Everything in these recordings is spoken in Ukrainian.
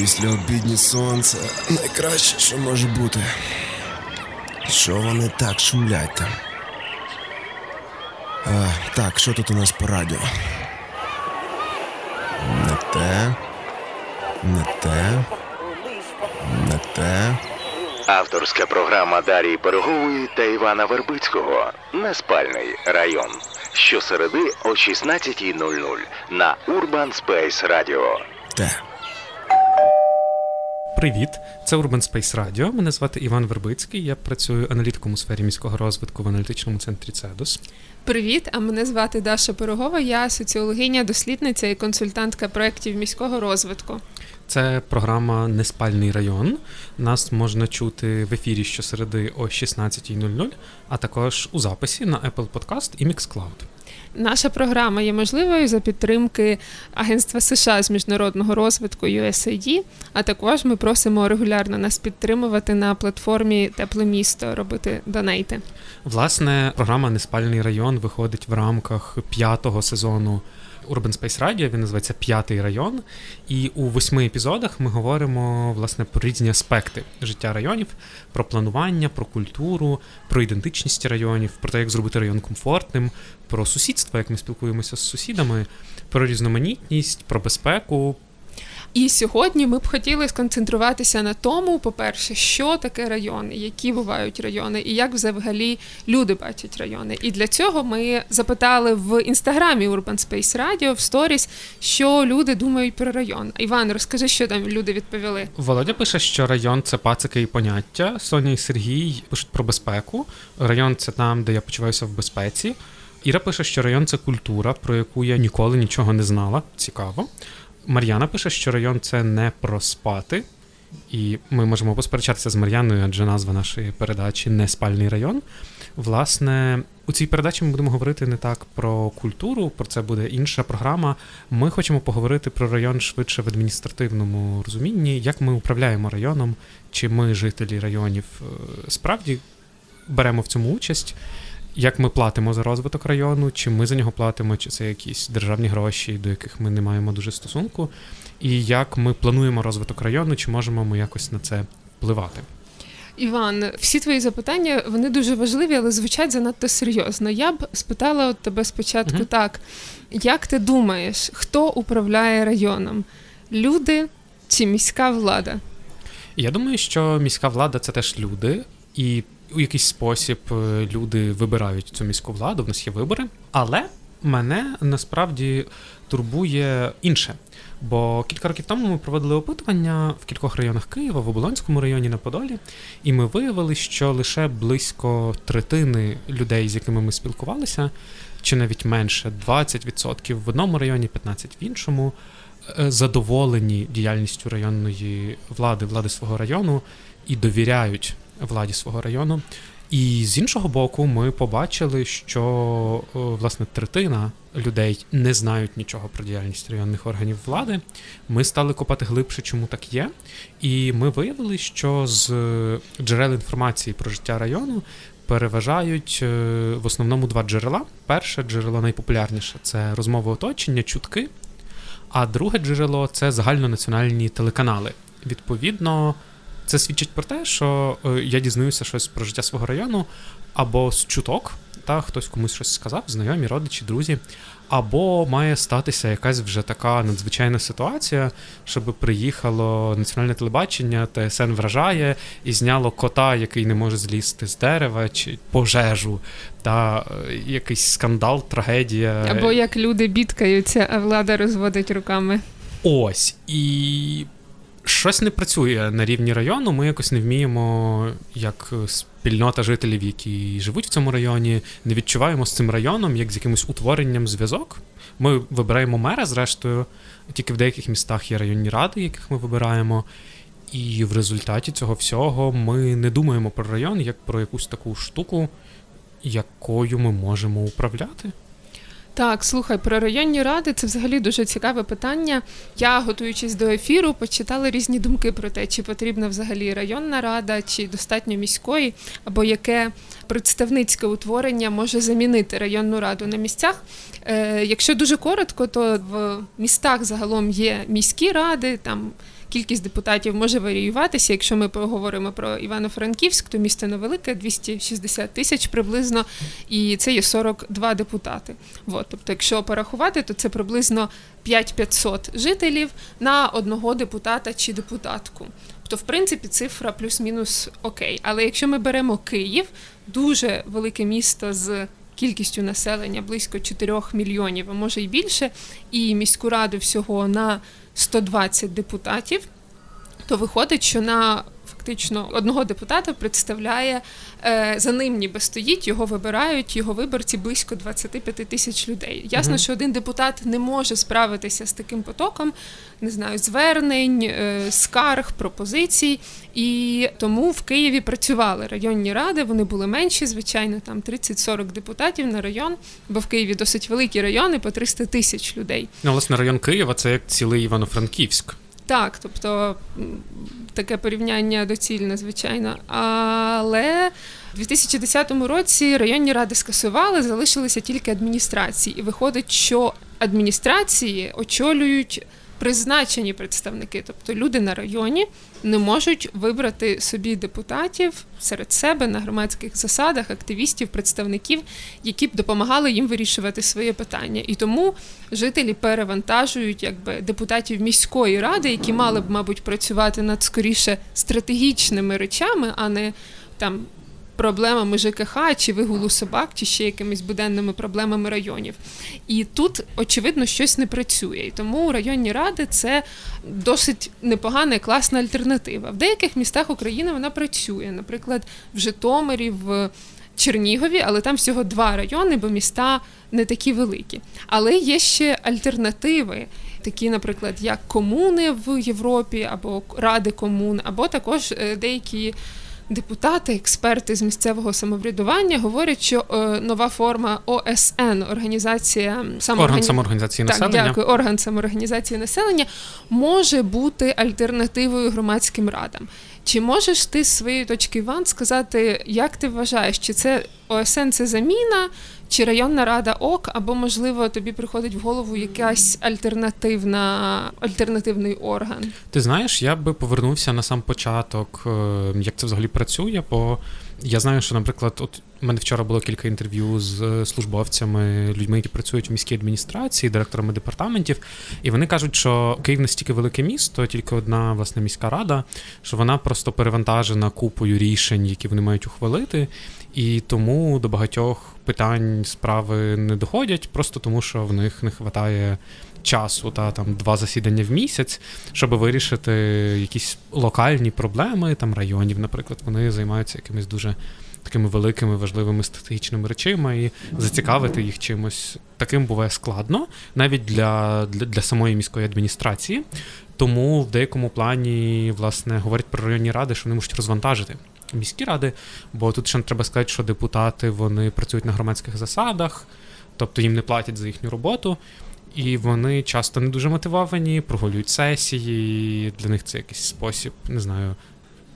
Після обідні сонце найкраще, що може бути. Що вони так шумлять там? А, Так, що тут у нас по радіо? Не те, не те, не те. Авторська програма Дарії Берегової та Івана Вербицького Неспальний район. Щосереди о 16.00 на Urban Space Radio. Те. Привіт, це Urban Space Radio. Мене звати Іван Вербицький. Я працюю аналітиком у сфері міського розвитку в аналітичному центрі Цедус. Привіт, а мене звати Даша Пирогова. Я соціологиня, дослідниця і консультантка проєктів міського розвитку. Це програма Неспальний район. Нас можна чути в ефірі щосереди о 16.00, а також у записі на Apple Podcast і Mixcloud. Наша програма є можливою за підтримки Агентства США з міжнародного розвитку USAID, а також ми просимо регулярно нас підтримувати на платформі Тепле місто, робити донейти. Власне, програма Неспальний район виходить в рамках п'ятого сезону Urban Space Radio, він називається П'ятий район. І у восьми епізодах ми говоримо власне про різні аспекти життя районів, про планування, про культуру, про ідентичність районів, про те, як зробити район комфортним, про сусідство, як ми спілкуємося з сусідами, про різноманітність, про безпеку, і сьогодні ми б хотіли сконцентруватися на тому, по-перше, що таке райони, які бувають райони, і як взагалі люди бачать райони. І для цього ми запитали в інстаграмі Urban Space Radio в сторіс, що люди думають про район. Іван, розкажи, що там люди відповіли. Володя пише, що район це пацики і поняття. Соня і Сергій пишуть про безпеку. Район це там, де я почуваюся в безпеці. Іра пише, що район це культура, про яку я ніколи нічого не знала. Цікаво. Мар'яна пише, що район це не про спати, і ми можемо посперечатися з Мар'яною, адже назва нашої передачі не спальний район. Власне, у цій передачі ми будемо говорити не так про культуру, про це буде інша програма. Ми хочемо поговорити про район швидше в адміністративному розумінні, як ми управляємо районом, чи ми, жителі районів, е, справді беремо в цьому участь як ми платимо за розвиток району, чи ми за нього платимо, чи це якісь державні гроші, до яких ми не маємо дуже стосунку, і як ми плануємо розвиток району, чи можемо ми якось на це впливати. Іван, всі твої запитання вони дуже важливі, але звучать занадто серйозно. Я б спитала от тебе спочатку uh так: як ти думаєш, хто управляє районом? Люди чи міська влада? Я думаю, що міська влада це теж люди, і у якийсь спосіб е, люди вибирають цю міську владу, в нас є вибори. Але мене насправді турбує інше. Бо кілька років тому ми проводили опитування в кількох районах Києва, в Оболонському районі на Подолі, і ми виявили, що лише близько третини людей, з якими ми спілкувалися, чи навіть менше 20% в одному районі, 15% в іншому, е, задоволені діяльністю районної влади, влади свого району і довіряють владі свого району. І з іншого боку, ми побачили, що власне третина людей не знають нічого про діяльність районних органів влади. Ми стали копати глибше, чому так є. І ми виявили, що з джерел інформації про життя району переважають е, в основному два джерела. Перше джерело найпопулярніше це розмови оточення, чутки. А друге джерело це загальнонаціональні телеканали. Відповідно. Це свідчить про те, що е, я дізнаюся щось про життя свого району, або з чуток, та хтось комусь щось сказав, знайомі, родичі, друзі, або має статися якась вже така надзвичайна ситуація, щоб приїхало національне телебачення, ТСН вражає і зняло кота, який не може злізти з дерева, чи пожежу, та е, якийсь скандал, трагедія. Або як люди бідкаються, а влада розводить руками. Ось і щось не працює на рівні району. Ми якось не вміємо, як спільнота жителів, які живуть в цьому районі, не відчуваємо з цим районом як з якимось утворенням зв'язок. Ми вибираємо мера, зрештою, тільки в деяких містах є районні ради, яких ми вибираємо. І в результаті цього всього ми не думаємо про район як про якусь таку штуку, якою ми можемо управляти. Так, слухай, про районні ради це взагалі дуже цікаве питання. Я, готуючись до ефіру, почитала різні думки про те, чи потрібна взагалі районна рада, чи достатньо міської, або яке представницьке утворення може замінити районну раду на місцях. Е, Якщо дуже коротко, то в містах загалом є міські ради, там кількість депутатів може варіюватися. Якщо ми поговоримо про Івано-Франківськ, то місто невелике, 260 тисяч приблизно, і це є 42 депутати. От, тобто, якщо порахувати, то це приблизно 5-500 жителів на одного депутата чи депутатку. Тобто, в принципі, цифра плюс-мінус окей. Але якщо ми беремо Київ, дуже велике місто з кількістю населення близько 4 мільйонів, а може й більше, і міську раду всього на 120 депутатів, то виходить, що на фактично одного депутата представляє е, за ним, ніби стоїть, його вибирають, його виборці близько 25 тисяч людей. Ясно, Мгм. що один депутат не може справитися з таким потоком, не знаю, звернень, е, скарг, пропозицій. І тому в Києві працювали районні ради. Вони були менші, звичайно, там 30-40 депутатів на район, бо в Києві досить великі райони по 300 тисяч людей. Ну, власне, район Києва це як цілий Івано-Франківськ. Так, тобто таке порівняння доцільне, звичайно. Але в 2010 році районні ради скасували, залишилися тільки адміністрації. І виходить, що адміністрації очолюють призначені представники, тобто люди на районі не можуть вибрати собі депутатів серед себе на громадських засадах, активістів, представників, які б допомагали їм вирішувати своє питання. І тому жителі перевантажують якби депутатів міської ради, які мали б, мабуть, працювати над скоріше стратегічними речами, а не там. Проблемами ЖКХ чи вигулу собак, чи ще якимись буденними проблемами районів. І тут, очевидно, щось не працює. І тому районні ради це досить непогана і класна альтернатива. В деяких містах України вона працює, наприклад, в Житомирі, в Чернігові, але там всього два райони, бо міста не такі великі. Але є ще альтернативи, такі, наприклад, як комуни в Європі, або ради комун, або також е, деякі. Депутати, експерти з місцевого самоврядування говорять, що е, нова форма ОСН організація Орган самооргані- самоорганізації так, населення. дякую. Орган самоорганізації населення може бути альтернативою громадським радам. Чи можеш ти з своєї точки Іван сказати, як ти вважаєш, чи це ОСН це заміна, чи районна рада ок, або можливо тобі приходить в голову якась альтернативна альтернативний орган? Ти знаєш, я би повернувся на сам початок, е, як це взагалі працює, бо я знаю, що, наприклад, от у мене вчора було кілька інтерв'ю з е, службовцями, людьми, які працюють у міській адміністрації, директорами департаментів, і вони кажуть, що Київ настільки велике місто, тільки одна власне міська рада, що вона просто перевантажена купою рішень, які вони мають ухвалити. І тому до багатьох питань справи не доходять, просто тому що в них не вистачає часу та там два засідання в місяць, щоб вирішити якісь локальні проблеми там районів, наприклад, вони займаються якимись дуже такими великими важливими стратегічними речами і зацікавити їх чимось таким буває складно, навіть для, для, для самої міської адміністрації. Тому в деякому плані, власне, говорять про районні ради, що вони можуть розвантажити міські ради, бо тут ще треба сказати, що депутати вони працюють на громадських засадах, тобто їм не платять за їхню роботу. І вони часто не дуже мотивовані, прогулюють сесії. Для них це якийсь спосіб, не знаю,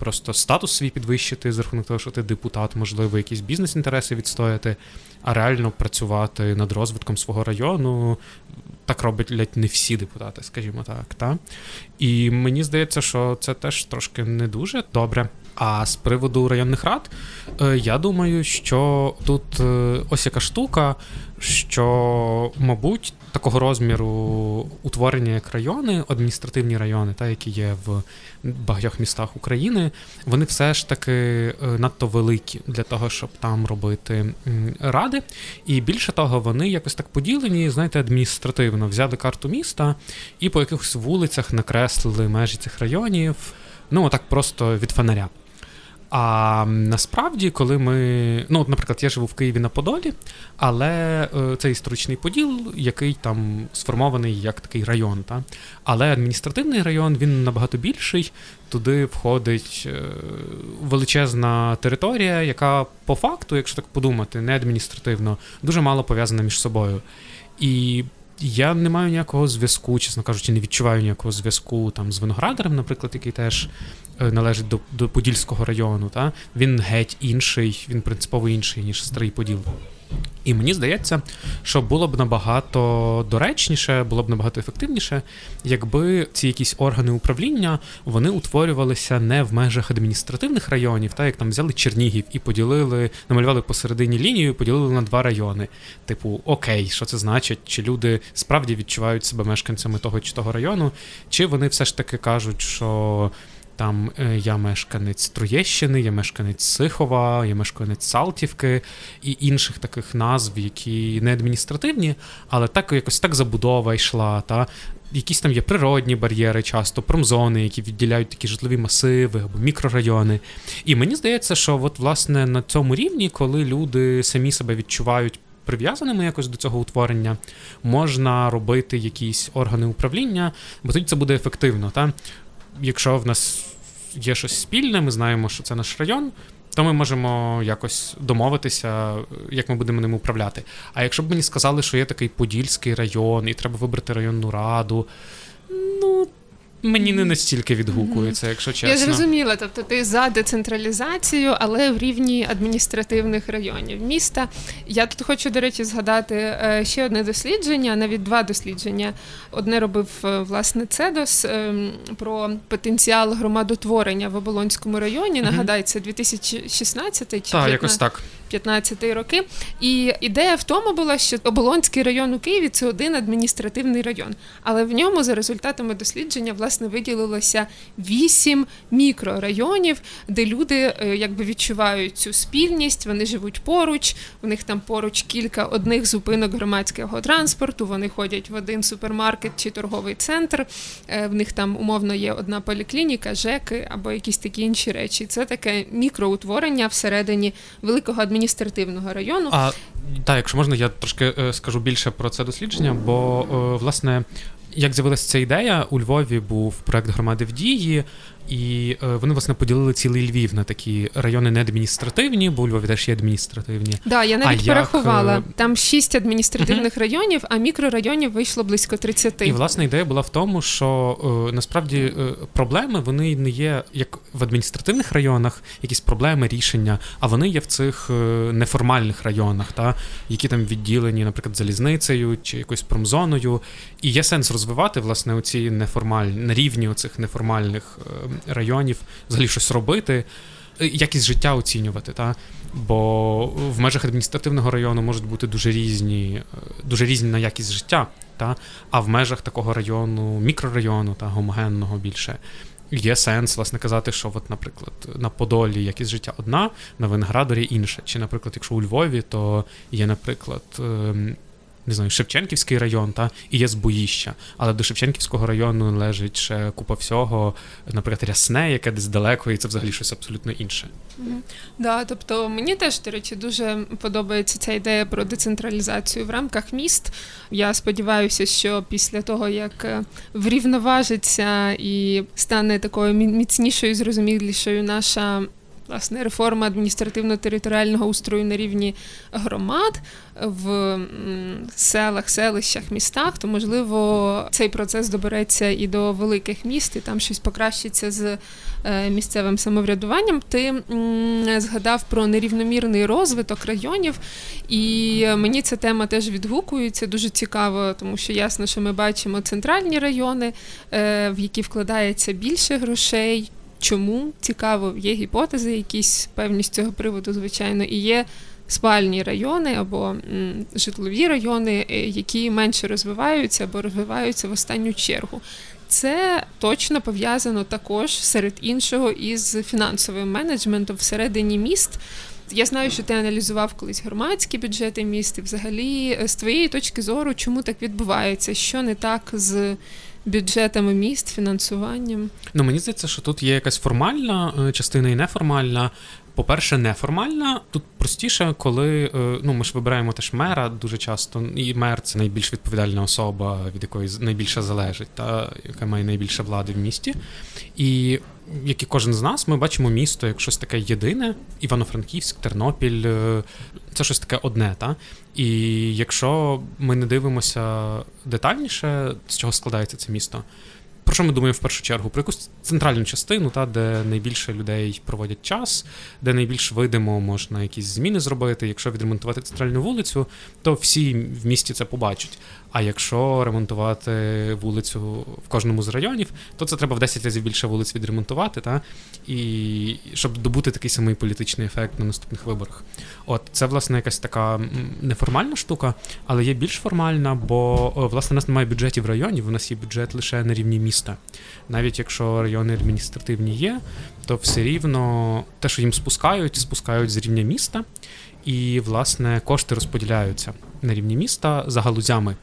просто статус свій підвищити за рахунок того, що ти депутат, можливо, якісь бізнес-інтереси відстояти, а реально працювати над розвитком свого району. Так роблять не всі депутати, скажімо так. Та? І мені здається, що це теж трошки не дуже добре. А з приводу районних рад, е, я думаю, що тут е, ось яка штука, що, мабуть, такого розміру утворення як райони, адміністративні райони, та які є в багатьох містах України, вони все ж таки е, надто великі для того, щоб там робити ради. І більше того, вони якось так поділені, знаєте, адміністративно взяли карту міста і по якихось вулицях накреслили межі цих районів. Ну, отак просто від фонаря. А насправді, коли ми. Ну, от, наприклад, я живу в Києві на Подолі, але е, це історичний поділ, який там сформований як такий район. Та? Але адміністративний район він набагато більший. Туди входить е, величезна територія, яка по факту, якщо так подумати, не адміністративно, дуже мало пов'язана між собою. І я не маю ніякого зв'язку, чесно кажучи, не відчуваю ніякого зв'язку там з виноградарем, наприклад, який теж належить до, до Подільського району. Та? Він геть інший, він принципово інший, ніж Старий Поділ. І мені здається, що було б набагато доречніше, було б набагато ефективніше, якби ці якісь органи управління вони утворювалися не в межах адміністративних районів, та як там взяли Чернігів і поділили, намалювали посередині лінію, і поділили на два райони. Типу, окей, що це значить? Чи люди справді відчувають себе мешканцями того чи того району, чи вони все ж таки кажуть, що. Там е, я мешканець Троєщини, я мешканець Сихова, я мешканець Салтівки і інших таких назв, які не адміністративні, але так якось так забудова йшла. Та Якісь там є природні бар'єри, часто промзони, які відділяють такі житлові масиви або мікрорайони. І мені здається, що от власне на цьому рівні, коли люди самі себе відчувають. Прив'язаними якось до цього утворення можна робити якісь органи управління, бо тоді це буде ефективно. Та? Якщо в нас є щось спільне, ми знаємо, що це наш район, то ми можемо якось домовитися, як ми будемо ним управляти. А якщо б мені сказали, що є такий Подільський район, і треба вибрати районну раду, ну мені не настільки відгукується, якщо чесно. Я зрозуміла, тобто ти за децентралізацію, але в рівні адміністративних районів міста. Я тут хочу, до речі, згадати е, ще одне дослідження, навіть два дослідження. Одне робив е, власне Цедос ем, про потенціал громадотворення в Оболонському районі. Нагадай, це 2016 чи Так, якось так. 15 роки. І ідея в тому була, що Оболонський район у Києві це один адміністративний район, але в ньому за результатами дослідження власне виділилося вісім мікрорайонів, де люди е, якби відчувають цю спільність, вони живуть поруч, у них там поруч кілька одних зупинок громадського транспорту. Вони ходять в один супермаркет чи торговий центр. Е, в них там умовно є одна поліклініка, ЖЕКи або якісь такі інші речі. Це таке мікроутворення всередині великого адміністративного району. А так, якщо можна, я трошки е, скажу більше про це дослідження, бо е, власне. Як з'явилася ця ідея, у Львові був проект громади в дії, і е, вони власне поділили цілий Львів на такі райони не адміністративні, бо у Львові теж є адміністративні. Да, я навіть А як, порахувала. е, Там шість адміністративних районів, а мікрорайонів вийшло близько 30. І власне ідея була в тому, що е, насправді проблеми вони не є як в адміністративних районах, якісь проблеми, рішення, а вони є в цих неформальних районах, та які там відділені, наприклад, залізницею чи якоюсь промзоною. І є сенс розвивати власне оці неформальні на рівні оцих неформальних районів, взагалі щось робити. е, Якість життя оцінювати, та бо в межах адміністративного району можуть бути дуже різні, е, дуже різні на якість життя, та а в межах такого району, мікрорайону та гомогенного більше. Є сенс, власне, казати, що, от, наприклад, на Подолі якість життя одна, на Виноградарі інша. Чи, наприклад, якщо у Львові, то є, наприклад, ем, не знаю, Шевченківський район, та і є Збоїща. Але до Шевченківського району належить ще купа всього, наприклад, рясне, яке десь далеко, і це взагалі щось абсолютно інше. Да, тобто мені теж, до речі, дуже подобається ця ідея про децентралізацію в рамках міст. Я сподіваюся, що після того, як е, врівноважиться і стане такою мі- міцнішою, зрозумілішою наша. Власне, реформа адміністративно-територіального устрою на рівні громад в селах, селищах, містах, то можливо цей процес добереться і до великих міст, і там щось покращиться з е, місцевим самоврядуванням. Ти згадав про нерівномірний розвиток районів, і мені ця тема теж відгукується. Дуже цікаво, тому що ясно, що ми бачимо центральні райони, е, в які вкладається більше грошей. Чому цікаво, є гіпотези, якісь певні з цього приводу, звичайно, і є спальні райони або житлові райони, е, які менше розвиваються або розвиваються в останню чергу. Це точно пов'язано також серед іншого із фінансовим менеджментом всередині міст. Я знаю, що ти аналізував колись громадські бюджети міст. І взагалі, е, з твоєї точки зору, чому так відбувається? Що не так з бюджетами міст, фінансуванням? Ну, мені здається, що тут є якась формальна е, частина і неформальна. По-перше, неформальна. Тут простіше, коли е, ну, ми ж вибираємо теж мера дуже часто, і мер це найбільш відповідальна особа, від якої найбільше залежить, та яка має найбільше влади в місті. І як і кожен з нас, ми бачимо місто як щось таке єдине: Івано-Франківськ, Тернопіль е, це щось таке одне. Та? І якщо ми не дивимося детальніше, з чого складається це місто. Про що ми думаємо в першу чергу? Про якусь центральну частину, та, де найбільше людей проводять час, де найбільш видимо можна якісь зміни зробити. Якщо відремонтувати центральну вулицю, то всі в місті це побачать. А якщо ремонтувати вулицю в кожному з районів, то це треба в 10 разів більше вулиць відремонтувати, та? і щоб добути такий самий політичний ефект на наступних виборах. От це, власне, якась така неформальна штука, але є більш формальна, бо власне у нас немає бюджетів районів, у нас є бюджет лише на рівні міста. Навіть якщо райони адміністративні є, то все рівно те, що їм спускають, спускають з рівня міста, і власне кошти розподіляються на рівні міста за галузями.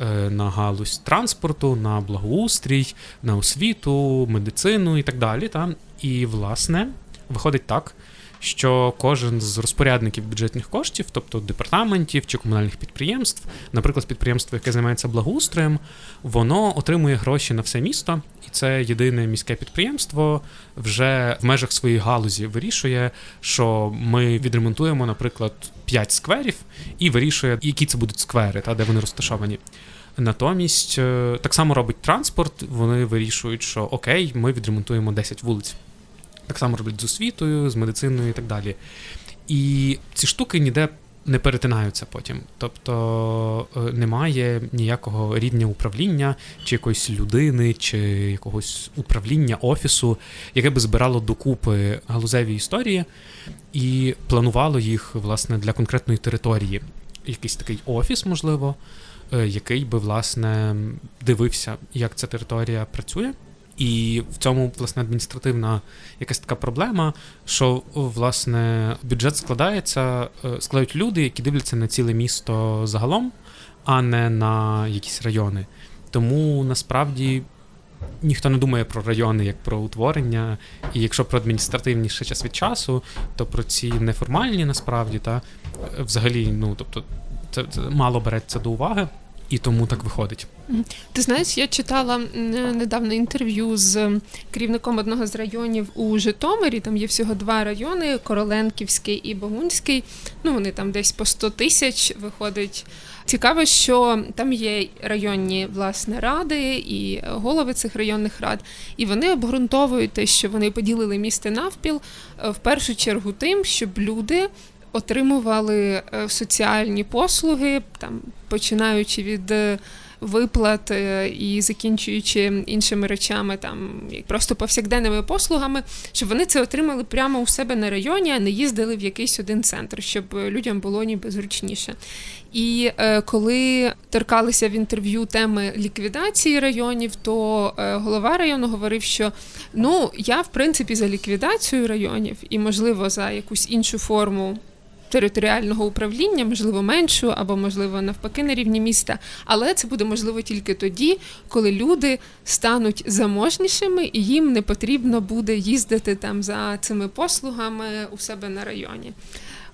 Е, на галузь транспорту, на благоустрій, на освіту, медицину і так далі. Та? І, власне, виходить так, що кожен з розпорядників бюджетних коштів, тобто департаментів чи комунальних підприємств, наприклад, підприємство, яке займається благоустроєм, воно отримує гроші на все місто, і це єдине міське підприємство вже в межах своєї галузі вирішує, що ми відремонтуємо, наприклад, 5 скверів, і вирішує, які це будуть сквери, та де вони розташовані. Натомість е, так само робить транспорт. Вони вирішують, що окей, ми відремонтуємо 10 вулиць. Так само роблять з освітою, з медициною і так далі. І ці штуки ніде не перетинаються потім. Тобто е, немає ніякого рівня управління, чи якоїсь людини, чи якогось управління офісу, яке би збирало докупи галузеві історії і планувало їх власне для конкретної території. Якийсь такий офіс, можливо, е, який би власне дивився, як ця територія працює. І в цьому власне адміністративна якась така проблема, що власне бюджет складається, е, складають люди, які дивляться на ціле місто загалом, а не на якісь райони. Тому насправді ніхто не думає про райони як про утворення. І якщо про адміністративні ще час від часу, то про ці неформальні насправді та взагалі, ну тобто, це, це мало береться до уваги. І тому так виходить. Ти знаєш, я читала недавно інтерв'ю з керівником одного з районів у Житомирі. Там є всього два райони: Короленківський і Богунський. Ну вони там десь по 100 тисяч виходить. Цікаво, що там є районні власне ради і голови цих районних рад, і вони обґрунтовують те, що вони поділили місто навпіл е, в першу чергу тим, щоб люди отримували е, соціальні послуги, там починаючи від е, виплат е, і закінчуючи іншими речами, там просто повсякденними послугами, щоб вони це отримали прямо у себе на районі, а не їздили в якийсь один центр, щоб людям було ніби зручніше. І е, коли торкалися в інтерв'ю теми ліквідації районів, то е, голова району говорив, що ну я в принципі за ліквідацію районів і, можливо, за якусь іншу форму територіального управління, можливо, меншу або, можливо, навпаки, на рівні міста. Але це буде можливо тільки тоді, коли люди стануть заможнішими і їм не потрібно буде їздити там за цими послугами у себе на районі.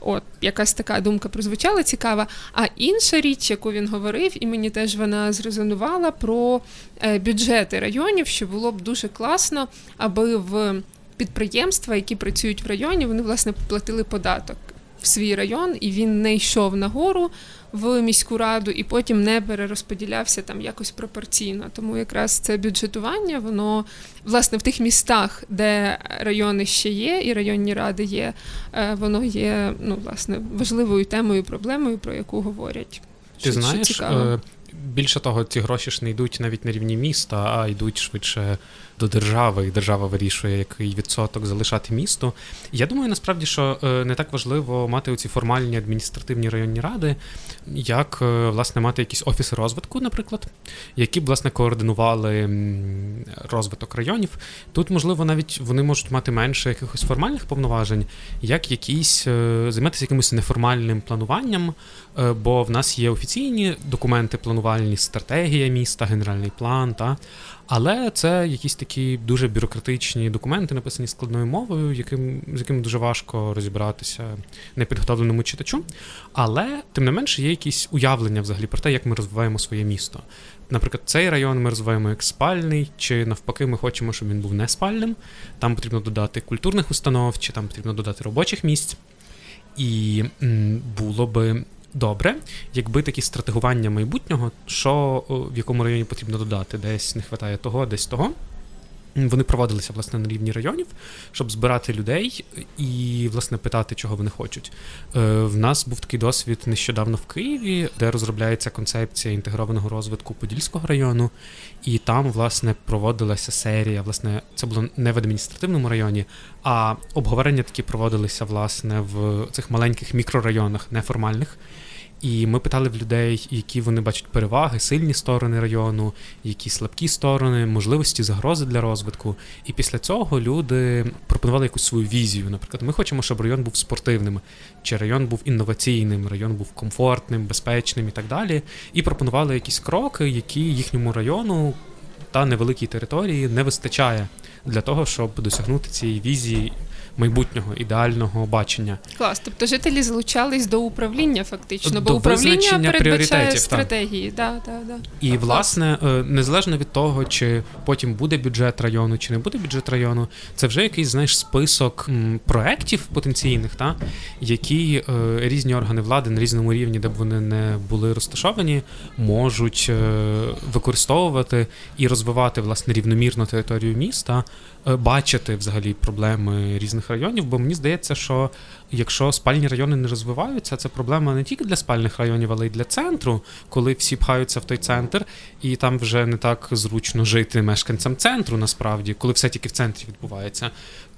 От, якась така думка прозвучала цікава. А інша річ, яку він говорив, і мені теж вона зрезонувала про е, бюджети районів, що було б дуже класно, аби в підприємства, які працюють в районі, вони власне платили податок в свій район, і він не йшов нагору в міську раду, і потім не перерозподілявся там якось пропорційно. Тому якраз це бюджетування, воно власне в тих містах, де райони ще є, і районні ради є, е, воно є ну власне важливою темою, проблемою, про яку говорять. Ти що, знаєш, що більше того, ці гроші ж не йдуть навіть на рівні міста, а йдуть швидше до держави, і держава вирішує, який відсоток залишати місту. Я думаю, насправді, що е, не так важливо мати оці формальні адміністративні районні ради, як е, власне мати якісь офіси розвитку, наприклад, які б власне координували розвиток районів. Тут, можливо, навіть вони можуть мати менше якихось формальних повноважень, як якісь е, займатися якимось неформальним плануванням, бо в нас є офіційні документи планувальні, стратегія міста, генеральний план. та але це якісь такі дуже бюрократичні документи, написані складною мовою, яким, з якими дуже важко розібратися непідготовленому читачу. Але, тим не менше, є якісь уявлення взагалі про те, як ми розвиваємо своє місто. Наприклад, цей район ми розвиваємо як спальний, чи навпаки, ми хочемо, щоб він був не спальним. Там потрібно додати культурних установ, чи там потрібно додати робочих місць. І було би добре, якби такі стратегування майбутнього, що в якому районі потрібно додати, десь не вистачає того, десь того. Вони проводилися власне на рівні районів, щоб збирати людей і власне питати, чого вони хочуть. Е, в нас був такий досвід нещодавно в Києві, де розробляється концепція інтегрованого розвитку Подільського району, і там власне проводилася серія. Власне, це було не в адміністративному районі, а обговорення такі проводилися власне в цих маленьких мікрорайонах неформальних. І ми питали в людей, які вони бачать переваги, сильні сторони району, які слабкі сторони, можливості, загрози для розвитку. І після цього люди пропонували якусь свою візію. Наприклад, ми хочемо, щоб район був спортивним, чи район був інноваційним, район був комфортним, безпечним і так далі. І пропонували якісь кроки, які їхньому району та невеликій території не вистачає для того, щоб досягнути цієї візії майбутнього ідеального бачення. Клас, тобто жителі залучались до управління, фактично, до бо управління передбачає стратегії. Да, да, да. І власне, е, незалежно від того, чи потім буде бюджет району, чи не буде бюджет району, це вже якийсь знаєш список проєктів потенційних, та які е, різні органи влади на різному рівні, де б вони не були розташовані, можуть е, використовувати і розвивати власне рівномірну територію міста, бачити взагалі проблеми різних спальних районів, бо мені здається, що якщо спальні райони не розвиваються, це проблема не тільки для спальних районів, але й для центру, коли всі пхаються в той центр, і там вже не так зручно жити мешканцям центру, насправді, коли все тільки в центрі відбувається.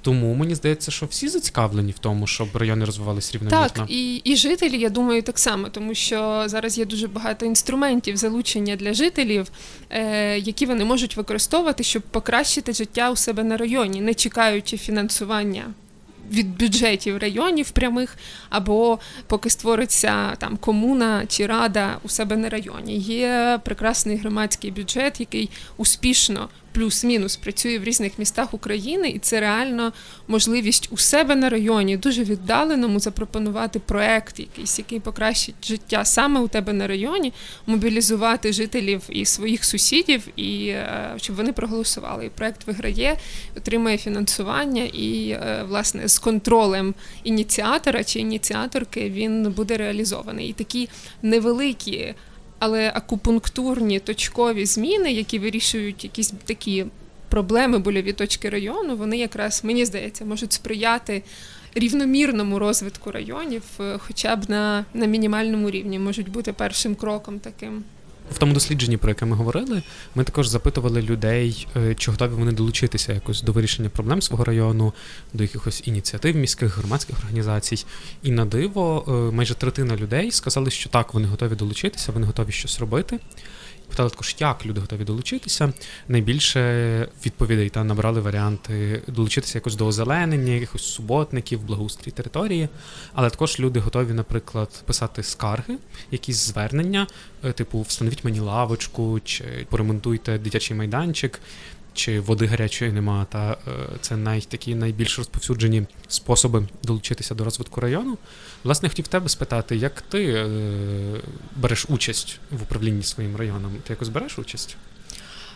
Тому мені здається, що всі зацікавлені в тому, щоб райони розвивалися рівномірно. Так, і і жителі, я думаю, так само, тому що зараз є дуже багато інструментів залучення для жителів, е, які вони можуть використовувати, щоб покращити життя у себе на районі, не чекаючи фінансування від бюджетів районів прямих, або поки створиться там комуна чи рада у себе на районі. Є прекрасний громадський бюджет, який успішно плюс-мінус працює в різних містах України, і це реально можливість у себе на районі дуже віддаленому запропонувати проект, якийсь, який покращить життя саме у тебе на районі, мобілізувати жителів і своїх сусідів, і е, щоб вони проголосували. І проект виграє, отримає фінансування, і е, власне з контролем ініціатора чи ініціаторки він буде реалізований. І такі невеликі але акупунктурні точкові зміни, які вирішують якісь такі проблеми, больові точки району, вони якраз мені здається можуть сприяти. Рівномірному розвитку районів, е, хоча б на на мінімальному рівні, можуть бути першим кроком таким. В тому дослідженні, про яке ми говорили, ми також запитували людей, е, чи готові вони долучитися якось до вирішення проблем свого району, до якихось ініціатив міських громадських організацій. І на диво, е, майже третина людей сказали, що так, вони готові долучитися, вони готові щось робити. Питали також, як люди готові долучитися. Найбільше відповідей та набрали варіанти долучитися якось до озеленення, якихось суботників, благоустрій території. Але також люди готові, наприклад, писати скарги, якісь звернення, е, типу встановіть мені лавочку, чи поремонтуйте дитячий майданчик чи води гарячої нема, та е, це най, такі найбільш розповсюджені способи долучитися до розвитку району. Власне, хотів тебе спитати, як ти е, береш участь в управлінні своїм районом? Ти якось береш участь?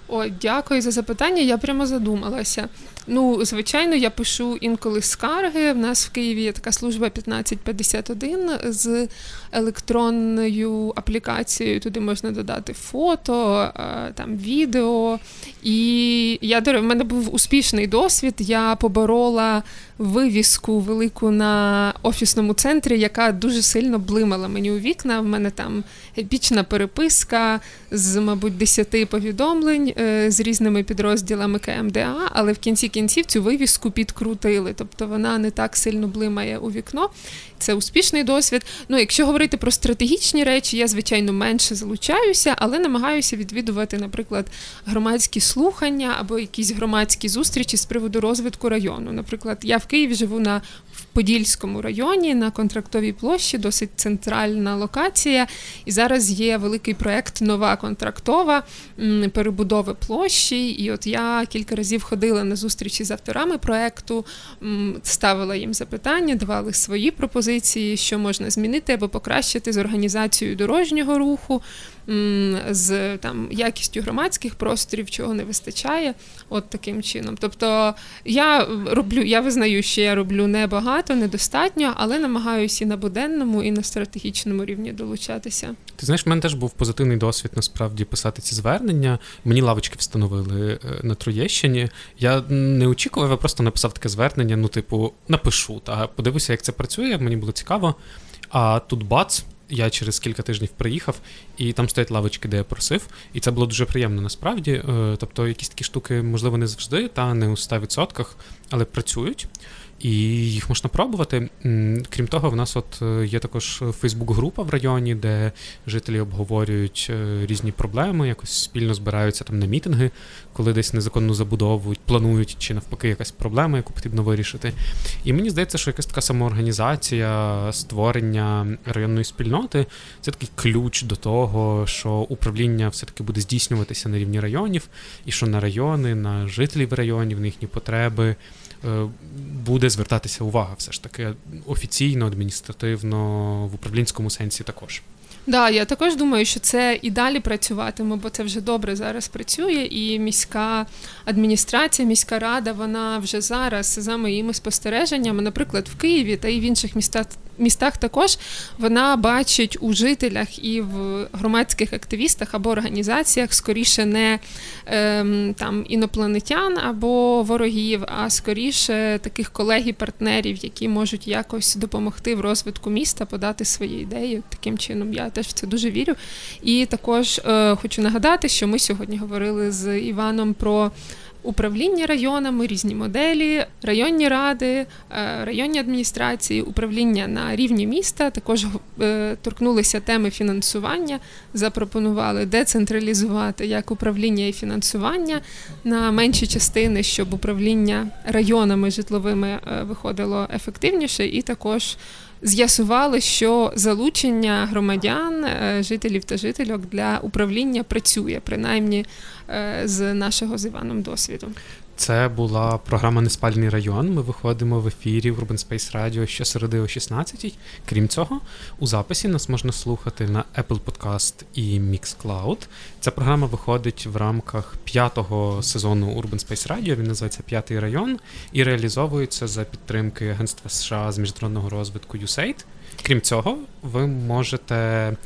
О, дякую за запитання. Я прямо задумалася. Ну, звичайно, я пишу інколи скарги. В нас в Києві є така служба 1551 з електронною аплікацією. Туди можна додати фото, е, там відео. І я в мене був успішний досвід. Я поборола вивіску велику на офісному центрі, яка дуже сильно блимала мені у вікна. В мене там епічна переписка з, мабуть, 10 повідомлень е, з різними підрозділами КМДА, але в кінці кінців цю вивіску підкрутили. Тобто вона не так сильно блимає у вікно. Це успішний досвід. Ну, якщо говорити про стратегічні речі, я звичайно менше залучаюся, але намагаюся відвідувати, наприклад, громадські слухання або якісь громадські зустрічі з приводу розвитку району. Наприклад, я в Києві живу на в Подільському районі на контрактовій площі, досить центральна локація. І зараз є великий проект Нова контрактова перебудови площі. І от я кілька разів ходила на зустрічі з авторами проекту, ставила їм запитання, давали свої пропозиції, що можна змінити або покращити з організацією дорожнього руху з там якістю громадських просторів, чого не вистачає, от таким чином. Тобто я роблю, я визнаю, що я роблю небагато, недостатньо, але намагаюся і на буденному, і на стратегічному рівні долучатися. Ти знаєш, в мене теж був позитивний досвід насправді писати ці звернення. Мені лавочки встановили е, на Троєщині. Я не очікував, я просто написав таке звернення. Ну, типу, напишу та подивився, як це працює. Мені було цікаво. А тут бац. Я через кілька тижнів приїхав, і там стоять лавочки, де я просив, і це було дуже приємно насправді. Е, тобто, якісь такі штуки, можливо, не завжди, та не у 100%, але працюють і їх можна пробувати. Крім того, в нас от е, є також Фейсбук-група в районі, де жителі обговорюють е, різні проблеми, якось спільно збираються там на мітинги, коли десь незаконну забудову планують, чи навпаки якась проблема, яку потрібно вирішити. І мені здається, що якась така самоорганізація, створення районної спільноти це такий ключ до того, що управління все-таки буде здійснюватися на рівні районів, і що на райони, на жителів районів, на їхні потреби. Е, буде звертатися увага все ж таки офіційно, адміністративно, в управлінському сенсі також. Да, я також думаю, що це і далі працюватиме, бо це вже добре зараз працює. І міська адміністрація, міська рада, вона вже зараз за моїми спостереженнями, наприклад, в Києві та і в інших містах містах також вона бачить у жителях і в громадських активістах або організаціях скоріше не ем, там інопланетян або ворогів, а скоріше таких колег і партнерів, які можуть якось допомогти в розвитку міста, подати свої ідеї. Таким чином я теж в це дуже вірю. І також е, хочу нагадати, що ми сьогодні говорили з Іваном про управління районами, різні моделі, районні ради, е, районні адміністрації, управління на рівні міста. Також е, торкнулися теми фінансування, запропонували децентралізувати як управління і фінансування на менші частини, щоб управління районами житловими е, виходило ефективніше, і також з'ясували, що залучення громадян, е, жителів та жительок для управління працює, принаймні е, з нашого з Іваном досвіду. Це була програма Неспальний район. Ми виходимо в ефірі в Urban Space Radio щосереди о 16-й. Крім цього, у записі нас можна слухати на Apple Podcast і Mixcloud. Ця програма виходить в рамках п'ятого сезону Urban Space Radio, Він називається П'ятий район і реалізовується за підтримки Агентства США з міжнародного розвитку USAID. Крім цього, ви можете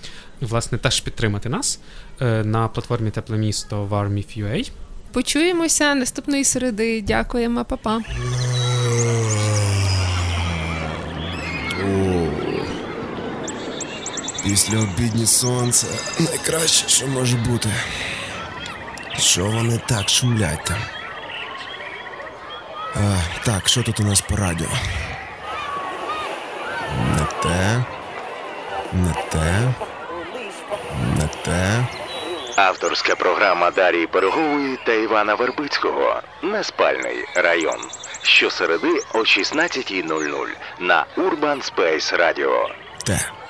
власне теж підтримати нас е, на платформі Тепле місто Warmif.ua. Почуємося наступної середи. Дякуємо, папа. Після обідні сонце найкраще, що може бути. Що вони так шумлять там? А, Так, що тут у нас по радіо? Не те, не те, не те. Авторська програма Дарії Берегової та Івана Вербицького Неспальний район. Щосереди о 16.00 на Urban Space Radio. Те.